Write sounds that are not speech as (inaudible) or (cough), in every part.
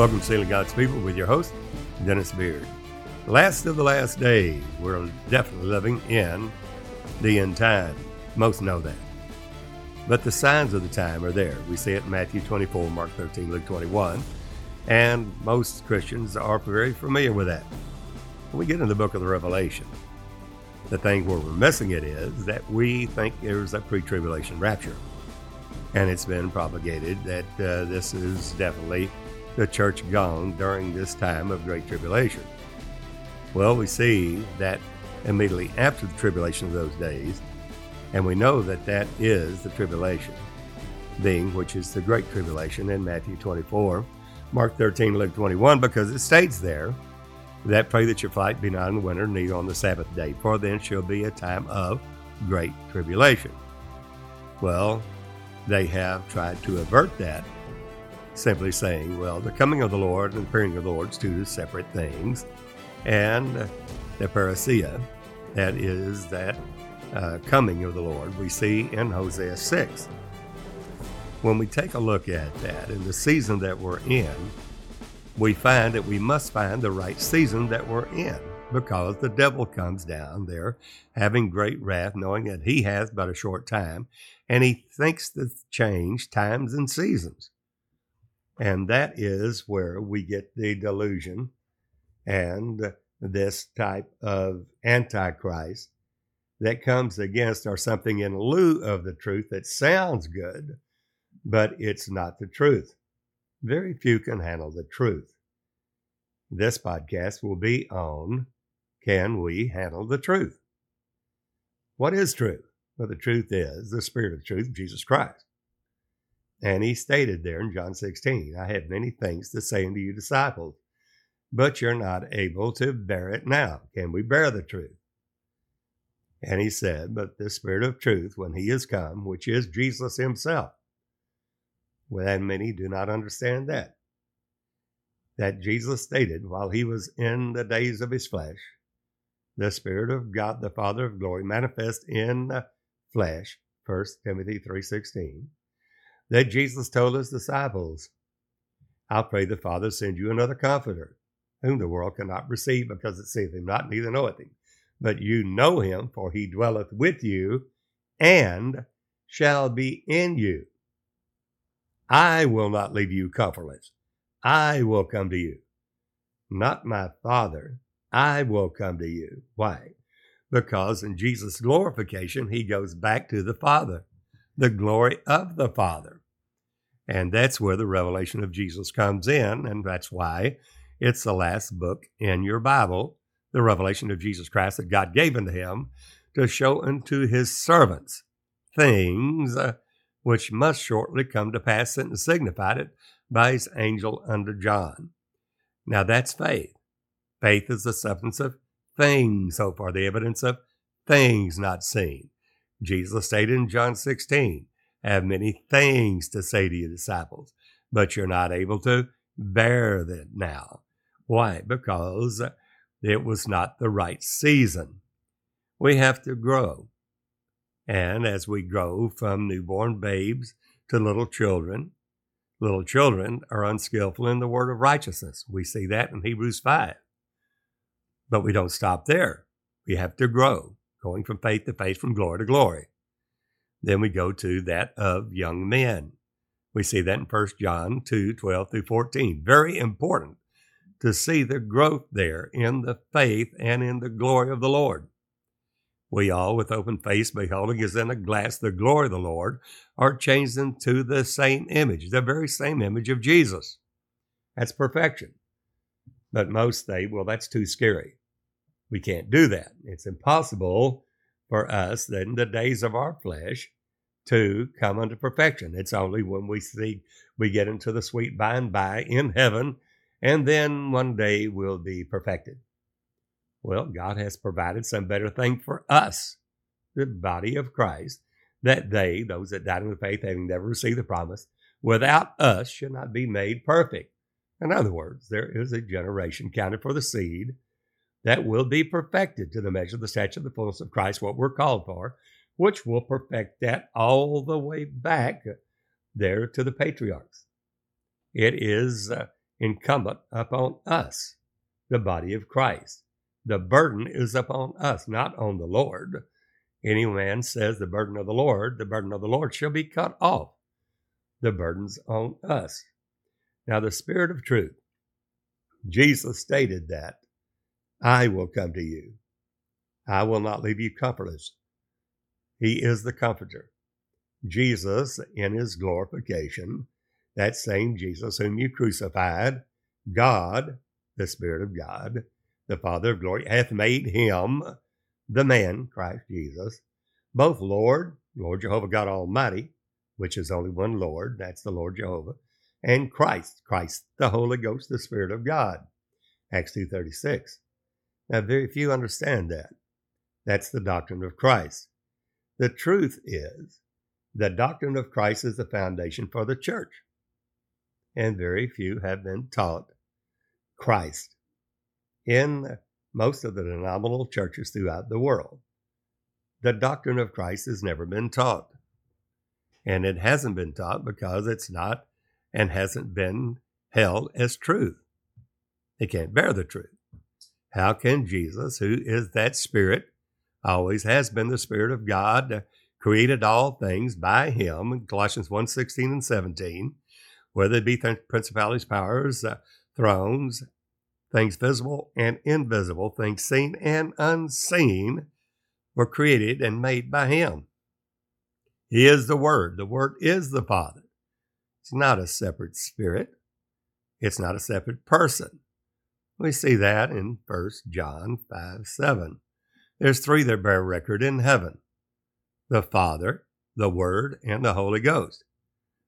Welcome to Sealing God's People with your host, Dennis Beard. Last of the last days, we're definitely living in the end time. Most know that. But the signs of the time are there. We see it in Matthew 24, Mark 13, Luke 21, and most Christians are very familiar with that. When we get in the book of the Revelation, the thing where we're missing it is that we think there's a pre tribulation rapture. And it's been propagated that uh, this is definitely the church gone during this time of great tribulation. Well, we see that immediately after the tribulation of those days, and we know that that is the tribulation, being which is the great tribulation in Matthew 24, Mark 13, Luke 21, because it states there that pray that your flight be not in the winter, neither on the Sabbath day, for then shall be a time of great tribulation. Well, they have tried to avert that, simply saying, well, the coming of the Lord and the appearing of the Lord is two separate things. And the parousia, that is that uh, coming of the Lord, we see in Hosea 6. When we take a look at that in the season that we're in, we find that we must find the right season that we're in because the devil comes down there having great wrath, knowing that he has but a short time, and he thinks to change times and seasons. And that is where we get the delusion and this type of antichrist that comes against or something in lieu of the truth that sounds good, but it's not the truth. Very few can handle the truth. This podcast will be on Can We Handle the Truth? What is truth? Well, the truth is the Spirit of truth, Jesus Christ. And he stated there in John 16, I have many things to say unto you disciples, but you're not able to bear it now. Can we bear the truth? And he said, But the Spirit of truth, when he is come, which is Jesus himself, well, and many do not understand that. That Jesus stated while he was in the days of his flesh, the Spirit of God, the Father of glory, manifest in the flesh, 1 Timothy 3.16, that Jesus told his disciples, I'll pray the Father send you another comforter, whom the world cannot receive because it seeth him not, neither knoweth him. But you know him, for he dwelleth with you and shall be in you. I will not leave you comfortless. I will come to you. Not my Father, I will come to you. Why? Because in Jesus' glorification, he goes back to the Father, the glory of the Father. And that's where the revelation of Jesus comes in. And that's why it's the last book in your Bible, the revelation of Jesus Christ that God gave unto him to show unto his servants things uh, which must shortly come to pass, and signified it by his angel unto John. Now that's faith. Faith is the substance of things, so far, the evidence of things not seen. Jesus stated in John 16, have many things to say to your disciples, but you're not able to bear them now. Why? Because it was not the right season. We have to grow. And as we grow from newborn babes to little children, little children are unskillful in the word of righteousness. We see that in Hebrews 5. But we don't stop there. We have to grow, going from faith to faith, from glory to glory. Then we go to that of young men. We see that in 1 John 2 12 through 14. Very important to see the growth there in the faith and in the glory of the Lord. We all, with open face, beholding as in a glass the glory of the Lord, are changed into the same image, the very same image of Jesus. That's perfection. But most say, well, that's too scary. We can't do that. It's impossible for us in the days of our flesh to come unto perfection. It's only when we see we get into the sweet by and by in heaven, and then one day we'll be perfected. Well, God has provided some better thing for us, the body of Christ, that they, those that died in the faith, having never received the promise, without us should not be made perfect. In other words, there is a generation counted for the seed that will be perfected to the measure of the stature of the fullness of Christ, what we're called for, which will perfect that all the way back there to the patriarchs. It is uh, incumbent upon us, the body of Christ. The burden is upon us, not on the Lord. Any man says the burden of the Lord, the burden of the Lord shall be cut off. The burden's on us. Now, the Spirit of truth, Jesus stated that I will come to you. I will not leave you comfortless. He is the comforter. Jesus, in his glorification, that same Jesus whom you crucified, God, the Spirit of God, the Father of glory, hath made him, the man, Christ Jesus, both Lord, Lord Jehovah God Almighty, which is only one Lord, that's the Lord Jehovah, and Christ, Christ, the Holy Ghost, the Spirit of God. Acts 2.36. Now, very few understand that. That's the doctrine of Christ. The truth is, the doctrine of Christ is the foundation for the church. And very few have been taught Christ in most of the denominational churches throughout the world. The doctrine of Christ has never been taught. And it hasn't been taught because it's not and hasn't been held as truth. They can't bear the truth. How can Jesus, who is that Spirit, always has been the Spirit of God, created all things by Him, Colossians 1 16 and 17, whether it be principalities, powers, uh, thrones, things visible and invisible, things seen and unseen, were created and made by Him. He is the Word. The Word is the Father. It's not a separate spirit. It's not a separate person. We see that in 1 John 5 7. There's three that bear record in heaven the Father, the Word, and the Holy Ghost.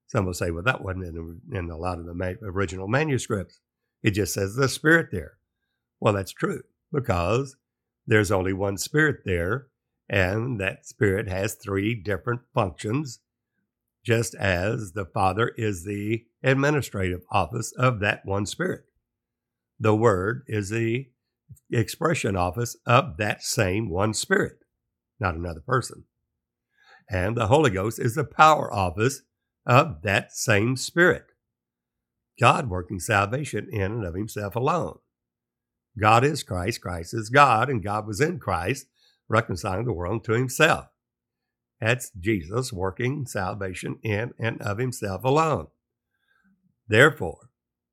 Some will say, well, that wasn't in, in a lot of the original manuscripts. It just says the Spirit there. Well, that's true because there's only one Spirit there, and that Spirit has three different functions, just as the Father is the administrative office of that one Spirit. The Word is the expression office of that same one Spirit, not another person. And the Holy Ghost is the power office of that same Spirit. God working salvation in and of himself alone. God is Christ, Christ is God, and God was in Christ, reconciling the world to himself. That's Jesus working salvation in and of himself alone. Therefore,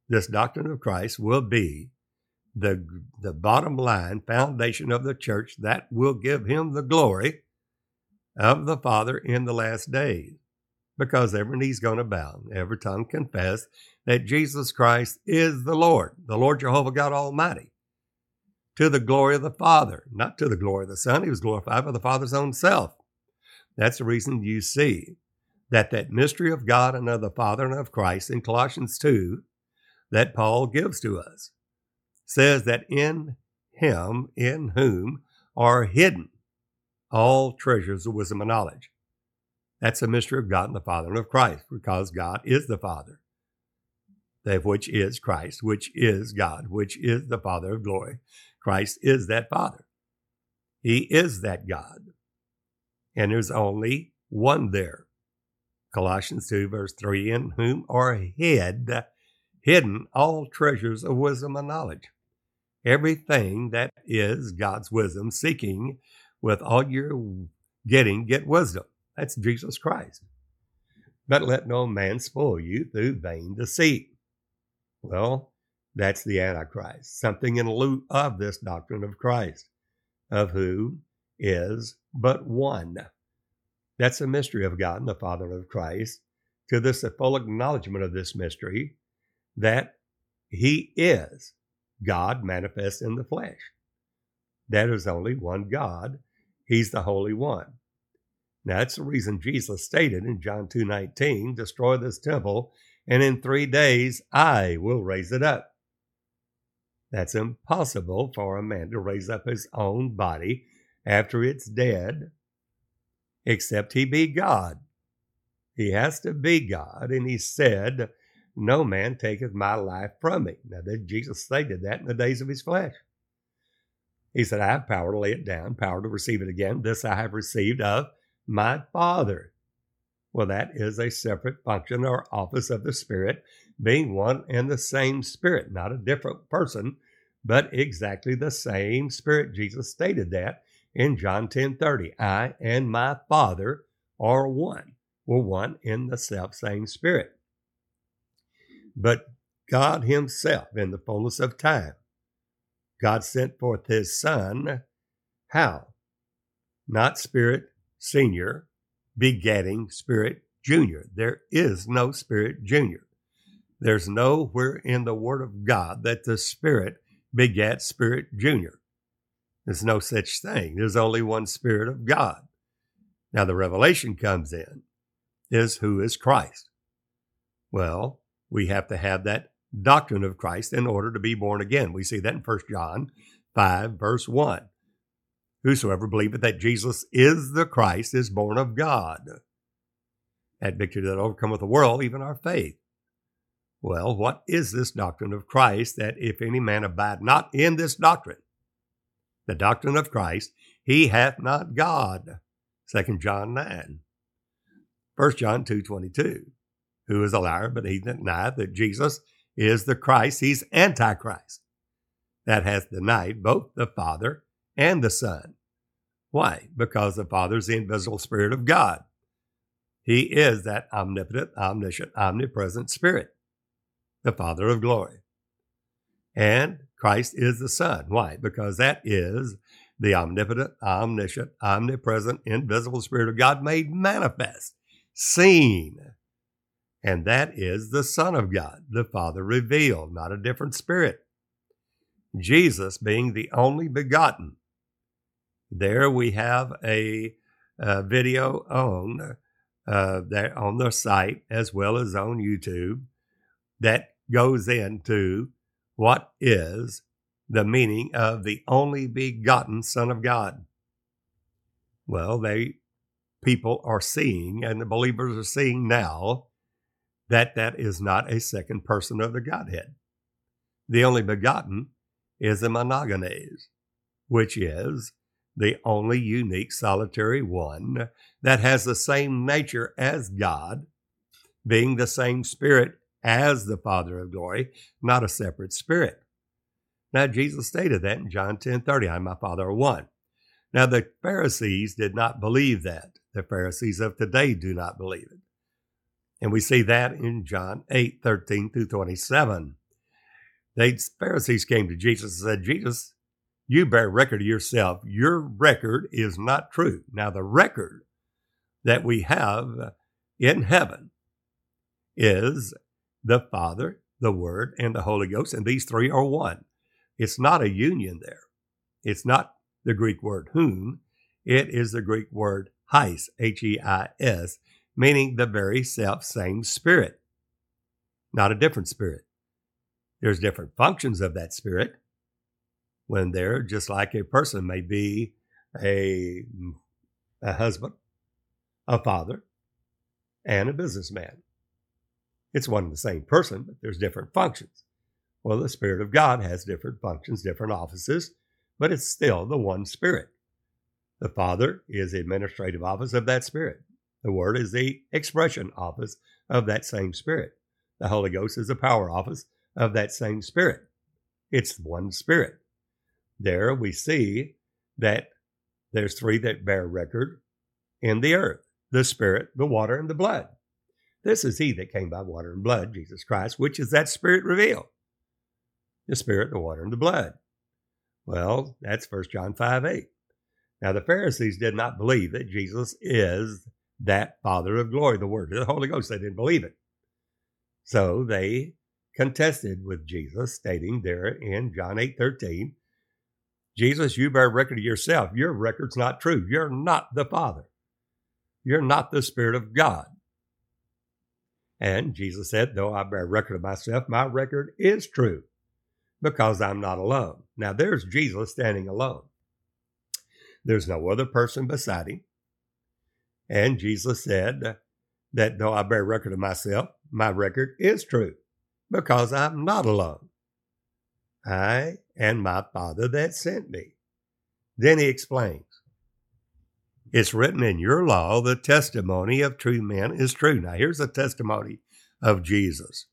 this doctrine of Christ will be the, the bottom line foundation of the church that will give him the glory of the Father in the last days because every knee's going to bow, every tongue confess that Jesus Christ is the Lord, the Lord Jehovah God Almighty, to the glory of the Father, not to the glory of the Son. He was glorified by the Father's own self. That's the reason you see that that mystery of God and of the Father and of Christ in Colossians 2 that Paul gives to us says that in him, in whom are hidden all treasures of wisdom and knowledge. That's a mystery of God and the Father and of Christ, because God is the Father, that which is Christ, which is God, which is the Father of glory. Christ is that Father. He is that God. And there's only one there. Colossians 2, verse 3 In whom are hid, hidden all treasures of wisdom and knowledge. Everything that is God's wisdom, seeking with all you're getting, get wisdom. That's Jesus Christ. But let no man spoil you through vain deceit. Well, that's the Antichrist, something in lieu of this doctrine of Christ, of who is but one. That's a mystery of God and the Father of Christ. To this, full acknowledgement of this mystery that He is God manifest in the flesh. There is only one God. He's the Holy One. Now, that's the reason Jesus stated in John 2.19, destroy this temple, and in three days I will raise it up. That's impossible for a man to raise up his own body after it's dead, except he be God. He has to be God, and he said, No man taketh my life from me. Now, Jesus stated that in the days of his flesh. He said, I have power to lay it down, power to receive it again. This I have received of my Father. Well, that is a separate function or office of the Spirit being one and the same Spirit, not a different person, but exactly the same Spirit. Jesus stated that in John 10 30. I and my Father are one. We're one in the self same Spirit. But God Himself, in the fullness of time, God sent forth His Son. How? Not Spirit Senior begetting Spirit Junior. There is no Spirit Junior. There's nowhere in the Word of God that the Spirit begets Spirit Junior. There's no such thing. There's only one Spirit of God. Now the revelation comes in is who is Christ? Well, we have to have that doctrine of Christ in order to be born again. We see that in 1 John 5, verse 1. Whosoever believeth that Jesus is the Christ is born of God. That victory that overcometh the world, even our faith. Well, what is this doctrine of Christ that if any man abide not in this doctrine, the doctrine of Christ, he hath not God. 2 John 9. 1 John 2 22. Who is a liar, but he denieth that Jesus is the Christ. He's Antichrist. That hath denied both the Father and the Son. Why? Because the Father is the invisible Spirit of God. He is that omnipotent, omniscient, omnipresent Spirit the Father of glory. And Christ is the Son. Why? Because that is the omnipotent, omniscient, omnipresent, invisible Spirit of God made manifest, seen. And that is the Son of God, the Father revealed, not a different Spirit. Jesus being the only begotten. There we have a, a video on uh, on the site as well as on YouTube that goes into what is the meaning of the only begotten Son of God. Well, they people are seeing, and the believers are seeing now, that that is not a second person of the Godhead. The only begotten is the monogenes, which is the only unique solitary one that has the same nature as God, being the same spirit as the Father of glory, not a separate spirit. Now, Jesus stated that in John 10 30, I and my Father are one. Now, the Pharisees did not believe that. The Pharisees of today do not believe it. And we see that in John 8 13 through 27. The Pharisees came to Jesus and said, Jesus, you bear record of yourself. Your record is not true. Now, the record that we have in heaven is the Father, the Word, and the Holy Ghost, and these three are one. It's not a union there. It's not the Greek word whom, it is the Greek word heis, H E I S, meaning the very self same spirit, not a different spirit. There's different functions of that spirit when they're just like a person may be a, a husband, a father, and a businessman. It's one and the same person, but there's different functions. Well, the Spirit of God has different functions, different offices, but it's still the one Spirit. The Father is the administrative office of that Spirit. The Word is the expression office of that same Spirit. The Holy Ghost is the power office of that same Spirit. It's one Spirit. There we see that there's three that bear record in the earth the Spirit, the water, and the blood. This is he that came by water and blood, Jesus Christ, which is that Spirit revealed. The Spirit, the water, and the blood. Well, that's 1 John 5 8. Now, the Pharisees did not believe that Jesus is that Father of glory, the Word, the Holy Ghost. They didn't believe it. So they contested with Jesus, stating there in John 8 13, Jesus, you bear record of yourself. Your record's not true. You're not the Father. You're not the Spirit of God. And Jesus said, Though I bear record of myself, my record is true because I'm not alone. Now, there's Jesus standing alone. There's no other person beside him. And Jesus said that though I bear record of myself, my record is true because I'm not alone. I and my Father that sent me. Then he explains it's written in your law, the testimony of true men is true. Now, here's the testimony of Jesus.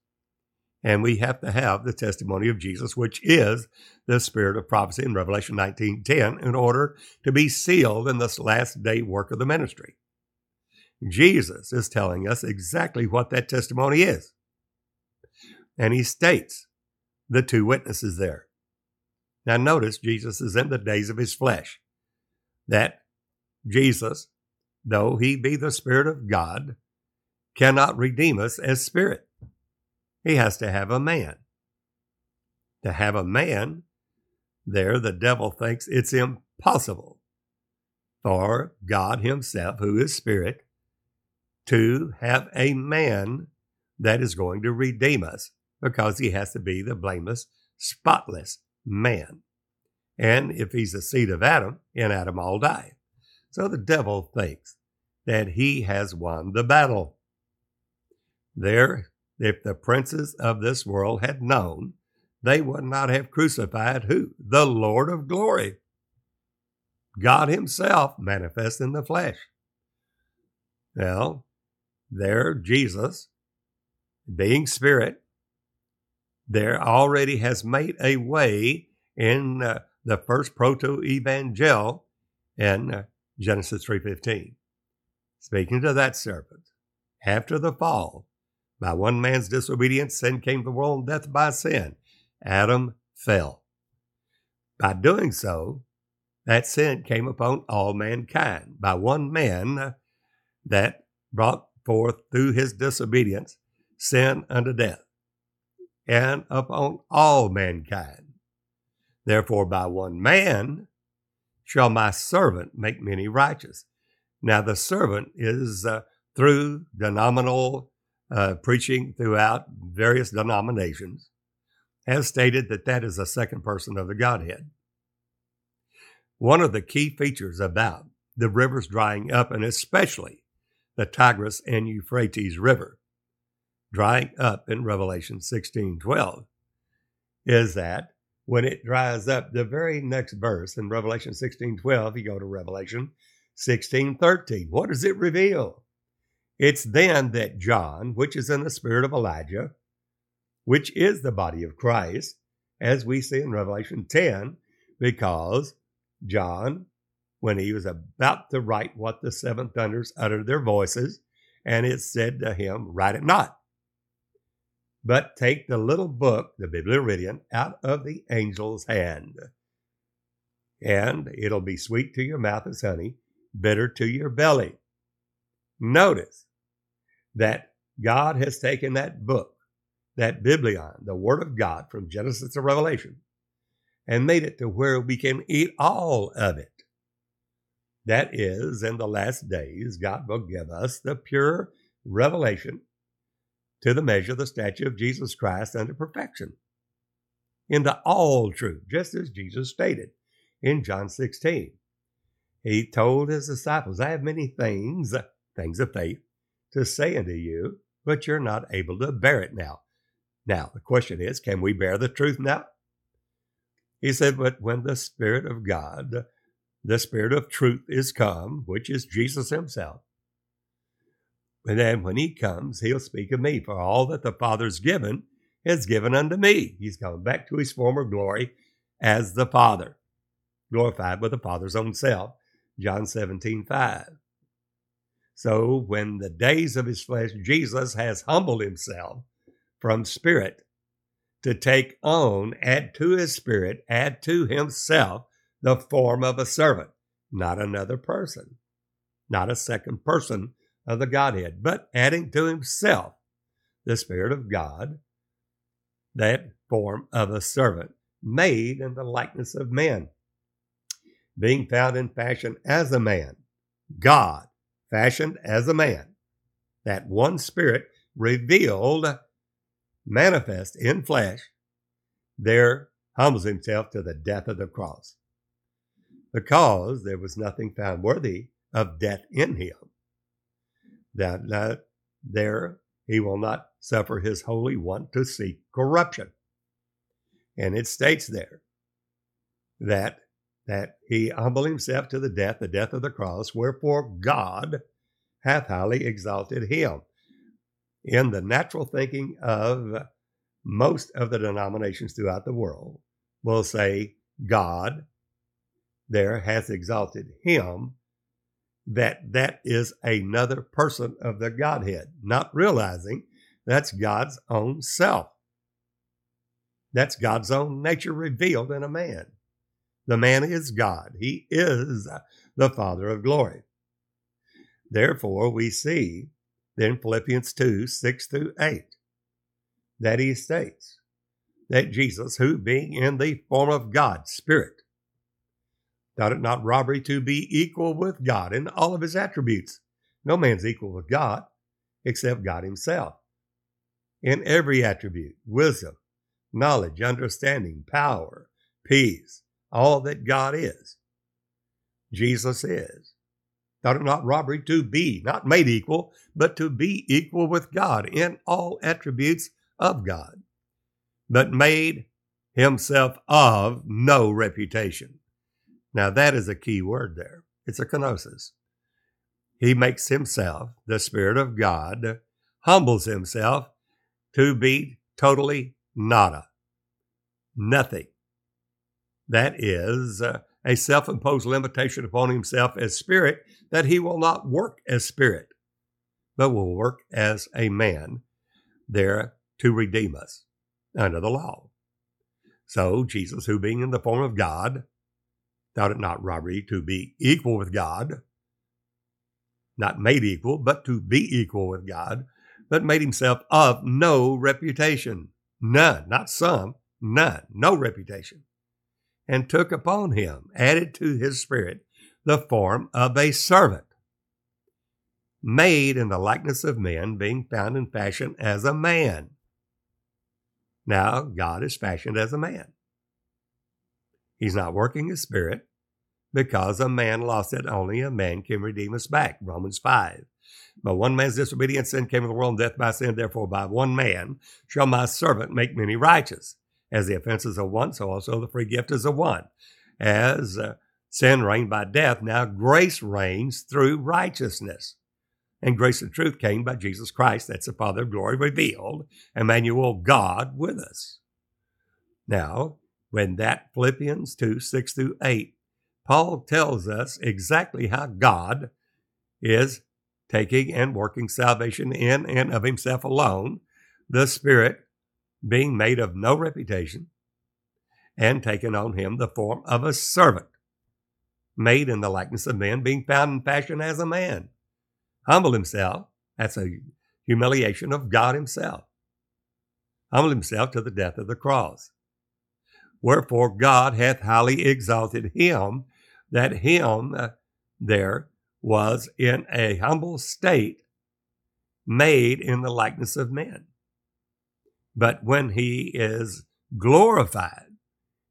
And we have to have the testimony of Jesus, which is the spirit of prophecy in Revelation 19:10, in order to be sealed in this last day work of the ministry. Jesus is telling us exactly what that testimony is. And he states the two witnesses there. Now, notice Jesus is in the days of his flesh. That Jesus, though he be the Spirit of God, cannot redeem us as spirit. He has to have a man. To have a man, there the devil thinks it's impossible for God Himself, who is spirit, to have a man that is going to redeem us because he has to be the blameless, spotless man. And if he's the seed of Adam, in Adam all die. So the devil thinks that he has won the battle. There, if the princes of this world had known, they would not have crucified who? The Lord of glory. God Himself manifest in the flesh. Well, there, Jesus, being Spirit, there already has made a way in uh, the first proto-evangel in uh, Genesis 3.15. Speaking to that serpent, after the fall, by one man's disobedience, sin came to the world, and death by sin. Adam fell. By doing so, that sin came upon all mankind. By one man uh, that brought forth through his disobedience sin unto death and upon all mankind. Therefore, by one man shall my servant make many righteous. Now, the servant is uh, through denominal uh, preaching throughout various denominations, has stated that that is the second person of the Godhead. One of the key features about the rivers drying up, and especially the Tigris and Euphrates River, drying up in Revelation 16 12 is that when it dries up, the very next verse in Revelation 16 12, you go to Revelation 16 13. What does it reveal? It's then that John, which is in the spirit of Elijah, which is the body of Christ, as we see in Revelation 10, because John, when he was about to write what the seven thunders uttered their voices, and it said to him, Write it not, but take the little book, the Biblaridion, out of the angel's hand. And it'll be sweet to your mouth as honey, bitter to your belly. Notice that God has taken that book, that Biblion, the Word of God from Genesis to Revelation, and made it to where we can eat all of it. That is, in the last days, God will give us the pure revelation to the measure of the stature of Jesus Christ unto perfection, into all truth, just as Jesus stated in John 16. He told his disciples, I have many things, things of faith, to say unto you, but you're not able to bear it now. Now, the question is, can we bear the truth now? He said, But when the Spirit of God, the Spirit of truth is come, which is Jesus Himself, and then when he comes, he'll speak of me, for all that the Father's given is given unto me. He's coming back to his former glory as the Father, glorified with the Father's own self. John 17, 5. So when the days of his flesh, Jesus has humbled himself from spirit to take on, add to his spirit, add to himself the form of a servant, not another person, not a second person of the Godhead, but adding to himself the Spirit of God, that form of a servant, made in the likeness of men, being found in fashion as a man, God fashioned as a man, that one Spirit revealed, manifest in flesh, there humbles himself to the death of the cross, because there was nothing found worthy of death in him that, that there he will not suffer his holy one to seek corruption. And it states there that that he humbled himself to the death, the death of the cross, wherefore God hath highly exalted him. In the natural thinking of most of the denominations throughout the world will say God there has exalted him that that is another person of the Godhead, not realizing that's God's own self. That's God's own nature revealed in a man. The man is God. He is the Father of glory. Therefore, we see then Philippians 2 6 through 8 that he states that Jesus, who being in the form of God, Spirit, thought it not robbery to be equal with God in all of his attributes. No man's equal with God except God himself. In every attribute, wisdom, knowledge, understanding, power, peace, all that God is, Jesus is. Thought it not robbery to be, not made equal, but to be equal with God in all attributes of God, but made himself of no reputation. Now, that is a key word there. It's a kenosis. He makes himself, the Spirit of God, humbles himself to be totally nada, nothing. That is a self imposed limitation upon himself as spirit that he will not work as spirit, but will work as a man there to redeem us under the law. So, Jesus, who being in the form of God, thought it not robbery to be equal with God, not made equal, but to be equal with God, but made himself of no reputation. None, not some, none, no reputation. And took upon him, added to his spirit, the form of a servant, made in the likeness of men, being found in fashion as a man. Now, God is fashioned as a man. He's not working his spirit because a man lost it. Only a man can redeem us back. Romans 5. But one man's disobedience sin came into the world, and death by sin. Therefore, by one man shall my servant make many righteous. As the offenses of one, so also the free gift is of one. As uh, sin reigned by death, now grace reigns through righteousness. And grace and truth came by Jesus Christ. That's the Father of glory revealed. Emmanuel, God with us. Now, when that Philippians 2 6 through 8, Paul tells us exactly how God is taking and working salvation in and of himself alone, the Spirit being made of no reputation, and taking on him the form of a servant, made in the likeness of men, being found in fashion as a man. Humble himself, that's a humiliation of God himself. Humble himself to the death of the cross. Wherefore God hath highly exalted him, that him uh, there was in a humble state, made in the likeness of men. But when he is glorified,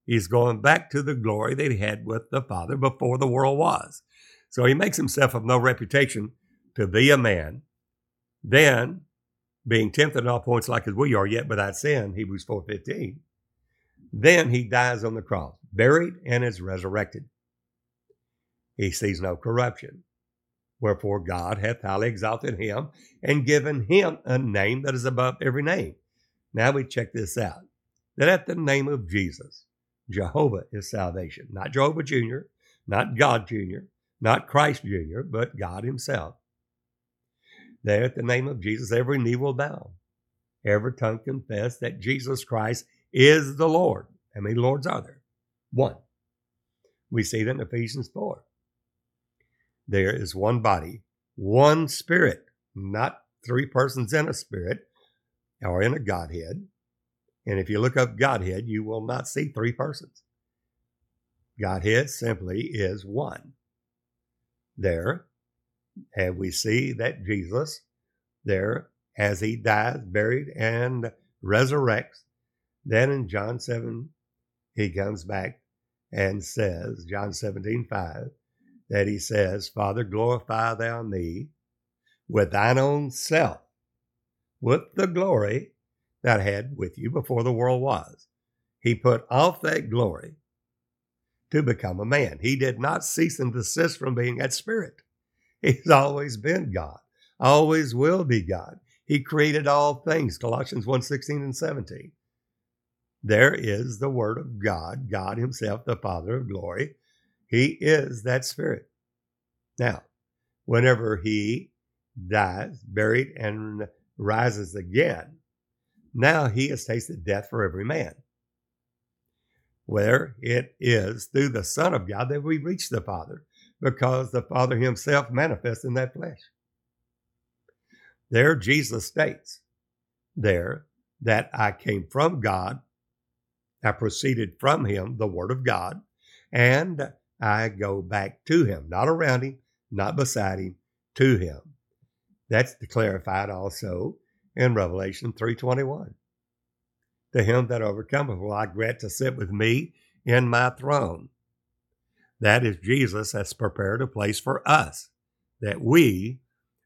he's going back to the glory that he had with the Father before the world was. So he makes himself of no reputation to be a man. Then, being tempted in all points like as we are, yet without sin, Hebrews 4.15, then he dies on the cross, buried and is resurrected. He sees no corruption. Wherefore God hath highly exalted him and given him a name that is above every name. Now we check this out. That at the name of Jesus, Jehovah is salvation. Not Jehovah Jr., not God Jr., not Christ Jr., but God Himself. There at the name of Jesus, every knee will bow. Every tongue confess that Jesus Christ is the Lord. How many Lords are there? One. We see that in Ephesians 4. There is one body, one spirit, not three persons in a spirit or in a Godhead. And if you look up Godhead, you will not see three persons. Godhead simply is one. There, and we see that Jesus, there, as he dies, buried, and resurrects, then in John 7, he comes back and says, John 17, 5, that he says, Father, glorify thou me with thine own self, with the glory that I had with you before the world was. He put off that glory to become a man. He did not cease and desist from being that spirit. He's always been God, always will be God. He created all things, Colossians 1 16 and 17. There is the Word of God, God Himself, the Father of glory. He is that Spirit. Now, whenever He dies, buried, and rises again, now He has tasted death for every man. Where it is through the Son of God that we reach the Father, because the Father Himself manifests in that flesh. There, Jesus states there that I came from God, I proceeded from Him, the Word of God, and I go back to Him, not around Him, not beside Him, to Him. That's clarified also in Revelation 3:21. To him that overcometh will I grant to sit with me in my throne. That is Jesus has prepared a place for us, that we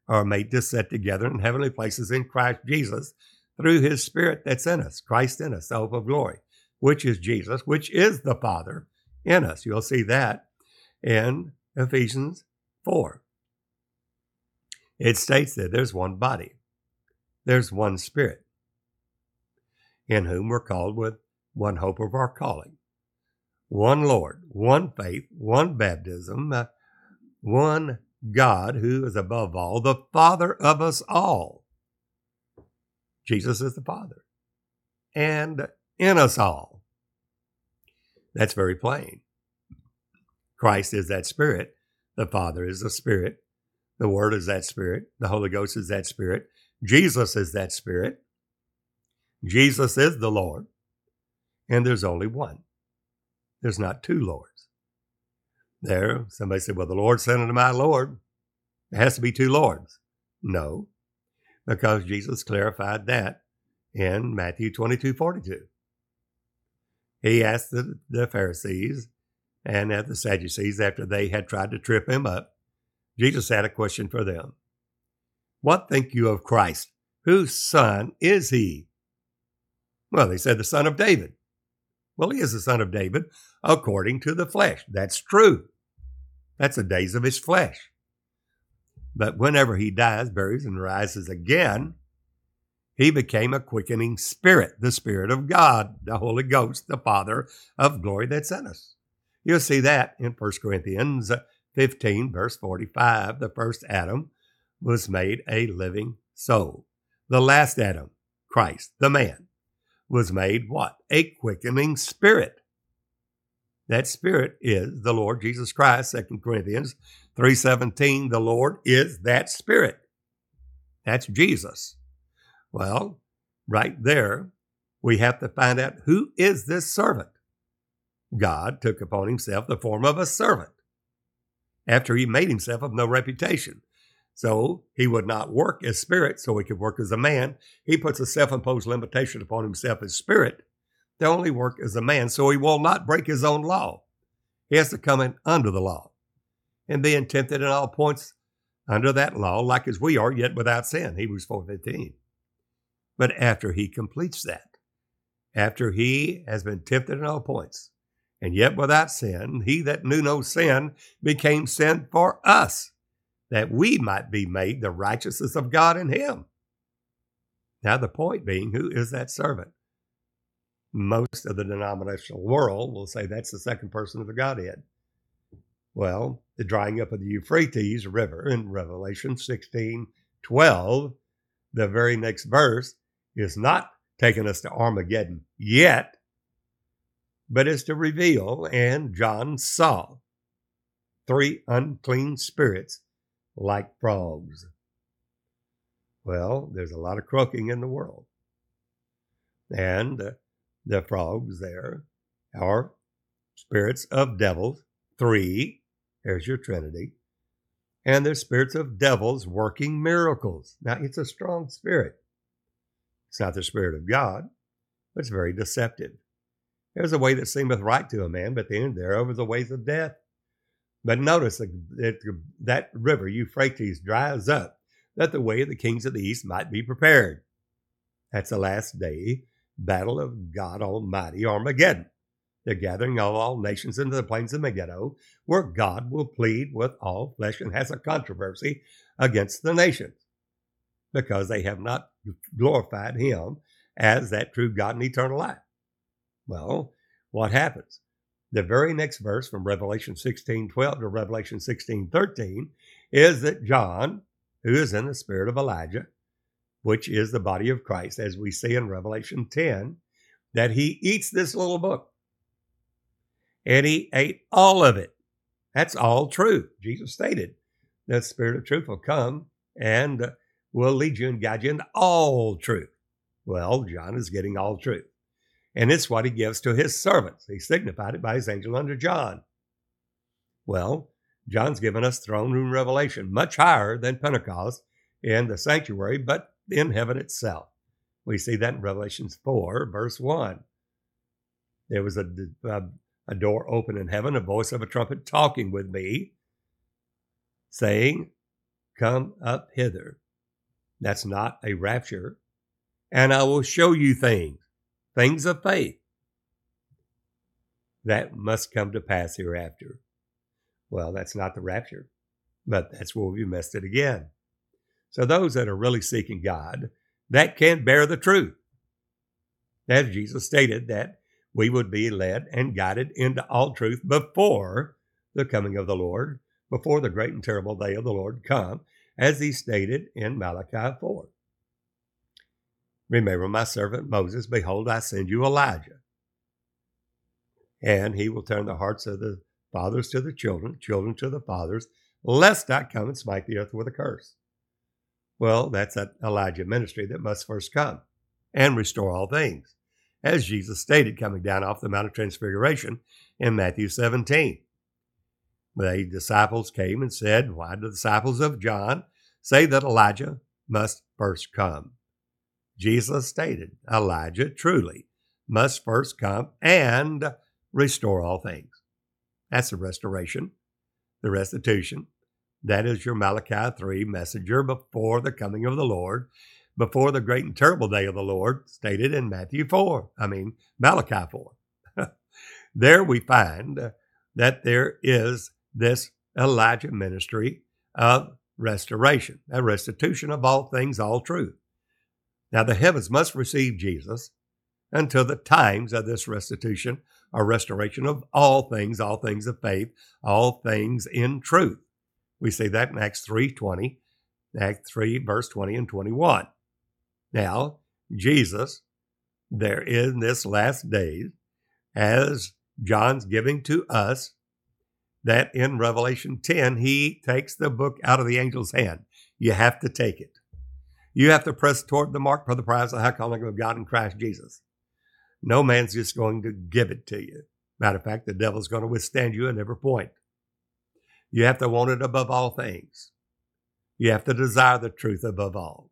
are made to sit together in heavenly places in Christ Jesus through his Spirit that's in us, Christ in us, the hope of glory, which is Jesus, which is the Father in us. You'll see that in Ephesians 4. It states that there's one body, there's one Spirit, in whom we're called with one hope of our calling, one Lord, one faith, one baptism, uh, one God who is above all, the Father of us all. Jesus is the Father and in us all. That's very plain. Christ is that Spirit. The Father is the Spirit. The Word is that Spirit. The Holy Ghost is that Spirit. Jesus is that Spirit. Jesus is the Lord. And there's only one. There's not two Lords. There, somebody said, Well, the Lord said unto my Lord, there has to be two Lords. No, because Jesus clarified that in Matthew 22 42. He asked the, the Pharisees and the Sadducees after they had tried to trip him up, Jesus had a question for them. What think you of Christ? Whose son is he? Well, they said the son of David. Well, he is the son of David according to the flesh. That's true. That's the days of his flesh. But whenever he dies, buries, and rises again, he became a quickening spirit, the Spirit of God, the Holy Ghost, the Father of glory that's in us. You'll see that in 1 Corinthians 15, verse 45. The first Adam was made a living soul. The last Adam, Christ, the man, was made what? A quickening spirit. That spirit is the Lord Jesus Christ, 2 Corinthians 3:17, the Lord is that spirit. That's Jesus. Well, right there, we have to find out who is this servant. God took upon himself the form of a servant after he made himself of no reputation. So he would not work as spirit, so he could work as a man. He puts a self imposed limitation upon himself as spirit to only work as a man, so he will not break his own law. He has to come in under the law and being tempted in all points under that law, like as we are, yet without sin. Hebrews 4.15. But after he completes that, after he has been tempted in all points, and yet without sin, he that knew no sin became sin for us, that we might be made the righteousness of God in him. Now, the point being, who is that servant? Most of the denominational world will say that's the second person of the Godhead. Well, the drying up of the Euphrates River in Revelation 16 12, the very next verse, is not taking us to Armageddon yet, but is to reveal, and John saw three unclean spirits like frogs. Well, there's a lot of croaking in the world. And the frogs there are spirits of devils, three, there's your Trinity, and there's spirits of devils working miracles. Now, it's a strong spirit. It's not the spirit of God, but it's very deceptive. There's a way that seemeth right to a man, but the end thereof is the ways of death. But notice that that river, Euphrates, dries up, that the way of the kings of the east might be prepared. That's the last day battle of God Almighty, Armageddon, the gathering of all nations into the plains of Megiddo, where God will plead with all flesh and has a controversy against the nations, because they have not glorified Him as that true God and eternal life. Well, what happens? The very next verse from Revelation 16 12 to Revelation 16 13 is that John, who is in the spirit of Elijah, which is the body of Christ, as we see in Revelation 10, that he eats this little book. And he ate all of it. That's all true. Jesus stated that the Spirit of truth will come and will lead you and guide you into all truth. Well, John is getting all truth. And it's what he gives to his servants. He signified it by his angel under John. Well, John's given us throne room revelation, much higher than Pentecost in the sanctuary, but in heaven itself. We see that in Revelations 4, verse 1. There was a, a, a door open in heaven, a voice of a trumpet talking with me, saying, Come up hither. That's not a rapture. And I will show you things, things of faith, that must come to pass hereafter. Well, that's not the rapture, but that's where we missed it again. So those that are really seeking God, that can bear the truth. As Jesus stated that we would be led and guided into all truth before the coming of the Lord, before the great and terrible day of the Lord come, as he stated in Malachi 4. Remember my servant Moses, behold, I send you Elijah. And he will turn the hearts of the fathers to the children, children to the fathers, lest I come and smite the earth with a curse. Well, that's that Elijah ministry that must first come and restore all things, as Jesus stated coming down off the Mount of Transfiguration in Matthew 17. The disciples came and said, Why do the disciples of John say that Elijah must first come? Jesus stated, Elijah truly must first come and restore all things. That's the restoration, the restitution, that is your Malachi 3 messenger before the coming of the Lord, before the great and terrible day of the Lord, stated in Matthew 4, I mean, Malachi 4. (laughs) there we find that there is this Elijah ministry of restoration, a restitution of all things, all truth. Now, the heavens must receive Jesus until the times of this restitution are restoration of all things, all things of faith, all things in truth. We see that in Acts 3:20, Acts 3, verse 20 and 21. Now, Jesus, there in this last days, as John's giving to us, that in Revelation 10, he takes the book out of the angel's hand. You have to take it. You have to press toward the mark for the prize of the high calling of God in Christ Jesus. No man's just going to give it to you. Matter of fact, the devil's going to withstand you at every point. You have to want it above all things. You have to desire the truth above all.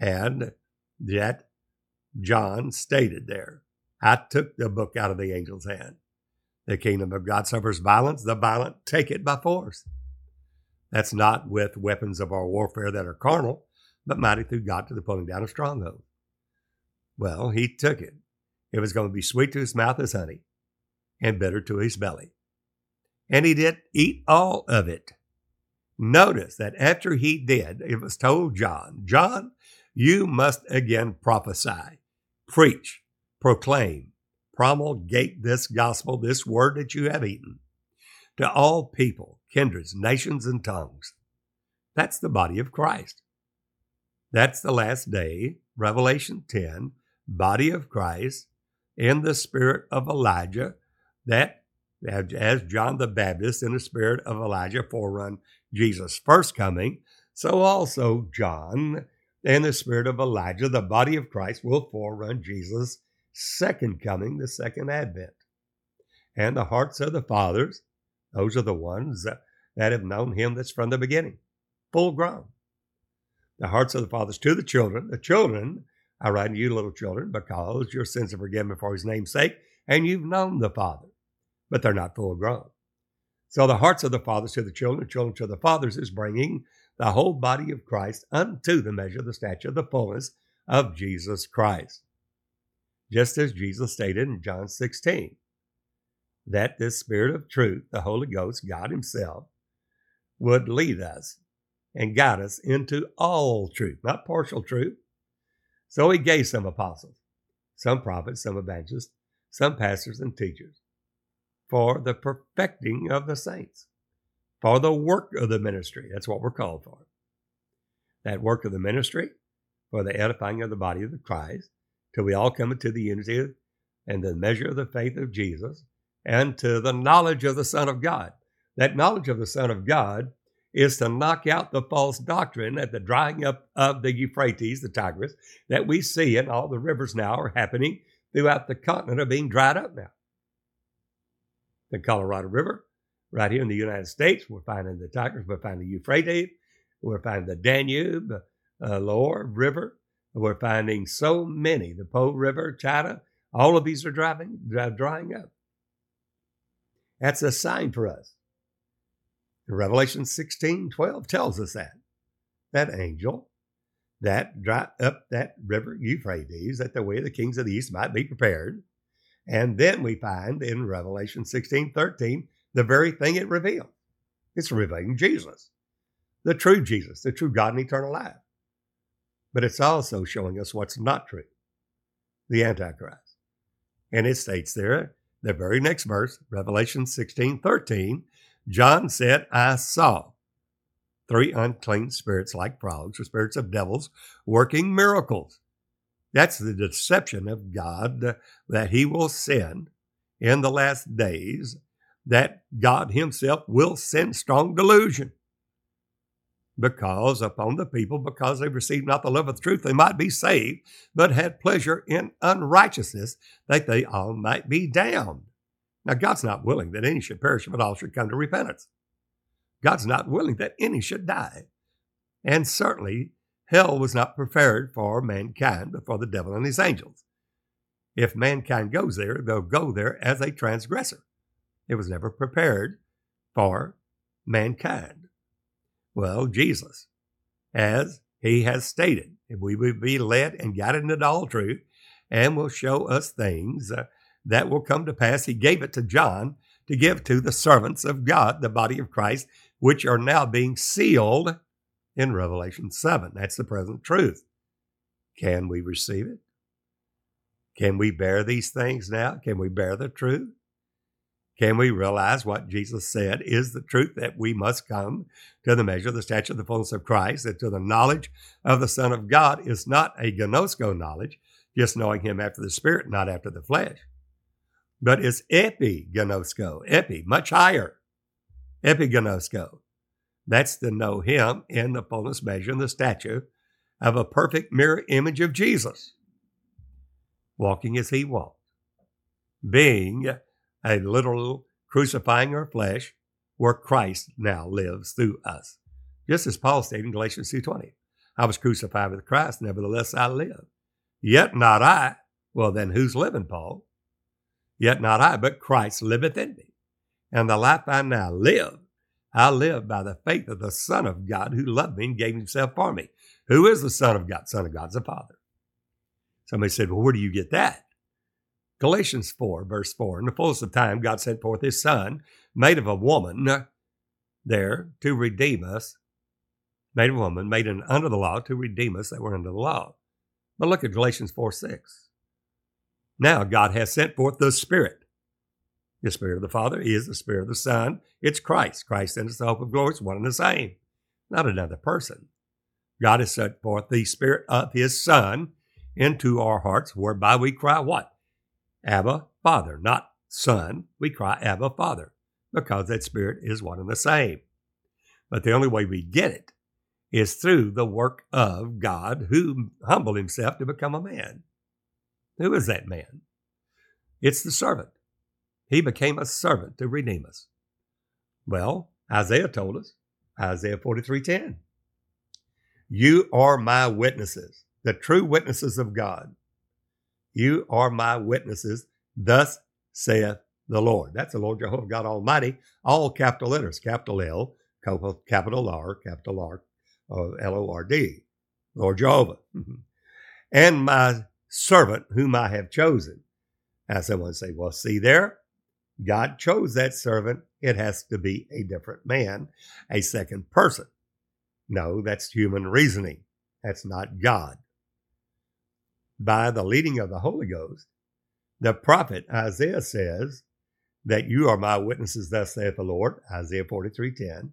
And yet, John stated there, I took the book out of the angel's hand. The kingdom of God suffers violence, the violent take it by force. That's not with weapons of our warfare that are carnal, but mighty through God to the pulling down of strongholds. Well, he took it. It was going to be sweet to his mouth as honey and bitter to his belly and he did eat all of it. Notice that after he did, it was told John, John, you must again prophesy, preach, proclaim, promulgate this gospel, this word that you have eaten, to all people, kindreds, nations, and tongues. That's the body of Christ. That's the last day, Revelation 10, body of Christ in the spirit of Elijah that as John the Baptist in the spirit of Elijah forerun Jesus' first coming, so also John in the spirit of Elijah, the body of Christ, will forerun Jesus' second coming, the second advent. And the hearts of the fathers, those are the ones that, that have known him that's from the beginning, full grown. The hearts of the fathers to the children, the children, I write to you, little children, because your sins are forgiven for his name's sake, and you've known the Father but they're not full grown. So the hearts of the fathers to the children, the children to the fathers is bringing the whole body of Christ unto the measure, the stature, the fullness of Jesus Christ. Just as Jesus stated in John 16, that this Spirit of truth, the Holy Ghost, God Himself, would lead us and guide us into all truth, not partial truth. So He gave some apostles, some prophets, some evangelists, some pastors and teachers for the perfecting of the saints, for the work of the ministry. That's what we're called for. That work of the ministry for the edifying of the body of the Christ, till we all come into the unity and the measure of the faith of Jesus, and to the knowledge of the Son of God. That knowledge of the Son of God is to knock out the false doctrine at the drying up of the Euphrates, the Tigris, that we see in all the rivers now are happening throughout the continent are being dried up now. The Colorado River, right here in the United States, we're finding the Tigris, we're finding the Euphrates, we're finding the Danube, uh, Loire River. We're finding so many, the Po River, China, all of these are driving, drying up. That's a sign for us. Revelation 16 12 tells us that. That angel that dry up that river Euphrates, that the way of the kings of the east might be prepared. And then we find in Revelation 16 13 the very thing it reveals. It's revealing Jesus, the true Jesus, the true God and eternal life but it's also showing us what's not true the Antichrist. And it states there, the very next verse, Revelation 16 13, John said, I saw three unclean spirits like frogs, or spirits of devils, working miracles. That's the deception of God that He will send in the last days, that God Himself will send strong delusion because upon the people, because they received not the love of the truth, they might be saved, but had pleasure in unrighteousness, that they all might be damned. Now, God's not willing that any should perish, but all should come to repentance. God's not willing that any should die. And certainly, hell was not prepared for mankind, but for the devil and his angels. If mankind goes there, they'll go there as a transgressor. It was never prepared for mankind. Well, Jesus, as he has stated, if we will be led and guided into all truth and will show us things uh, that will come to pass. He gave it to John to give to the servants of God, the body of Christ, which are now being sealed in Revelation 7. That's the present truth. Can we receive it? Can we bear these things now? Can we bear the truth? Can we realize what Jesus said is the truth that we must come to the measure, the stature, the fullness of Christ, and to the knowledge of the Son of God is not a gnosko knowledge, just knowing Him after the Spirit, not after the flesh, but it's epignosko, epi, much higher, epignosko. That's to know Him in the fullness measure and the stature of a perfect mirror image of Jesus, walking as He walked, being a literal crucifying our flesh where Christ now lives through us. Just as Paul stated in Galatians 2.20, I was crucified with Christ, nevertheless I live. Yet not I. Well, then who's living, Paul? Yet not I, but Christ liveth in me. And the life I now live, I live by the faith of the Son of God who loved me and gave himself for me. Who is the Son of God? Son of God's the Father. Somebody said, Well, where do you get that? Galatians 4, verse 4 In the fullness of time, God sent forth his Son, made of a woman, there to redeem us, made a woman, made an under the law to redeem us that were under the law. But look at Galatians 4 6. Now God has sent forth the Spirit. The Spirit of the Father is the Spirit of the Son. It's Christ. Christ and the hope of glory. It's one and the same, not another person. God has sent forth the Spirit of His Son into our hearts, whereby we cry, What? Abba, Father, not Son. We cry Abba, Father, because that Spirit is one and the same. But the only way we get it is through the work of God who humbled himself to become a man. Who is that man? It's the servant. He became a servant to redeem us. Well, Isaiah told us, Isaiah 43:10. You are my witnesses, the true witnesses of God, you are my witnesses. Thus saith the Lord. That's the Lord Jehovah God Almighty, all capital letters, capital L, capital R, capital R, uh, L O R D, Lord Jehovah. (laughs) and my servant whom I have chosen. Now someone say, well, see there, God chose that servant. It has to be a different man, a second person. No, that's human reasoning. That's not God by the leading of the Holy Ghost, The prophet Isaiah says that you are my witnesses, thus saith the Lord, Isaiah 43:10,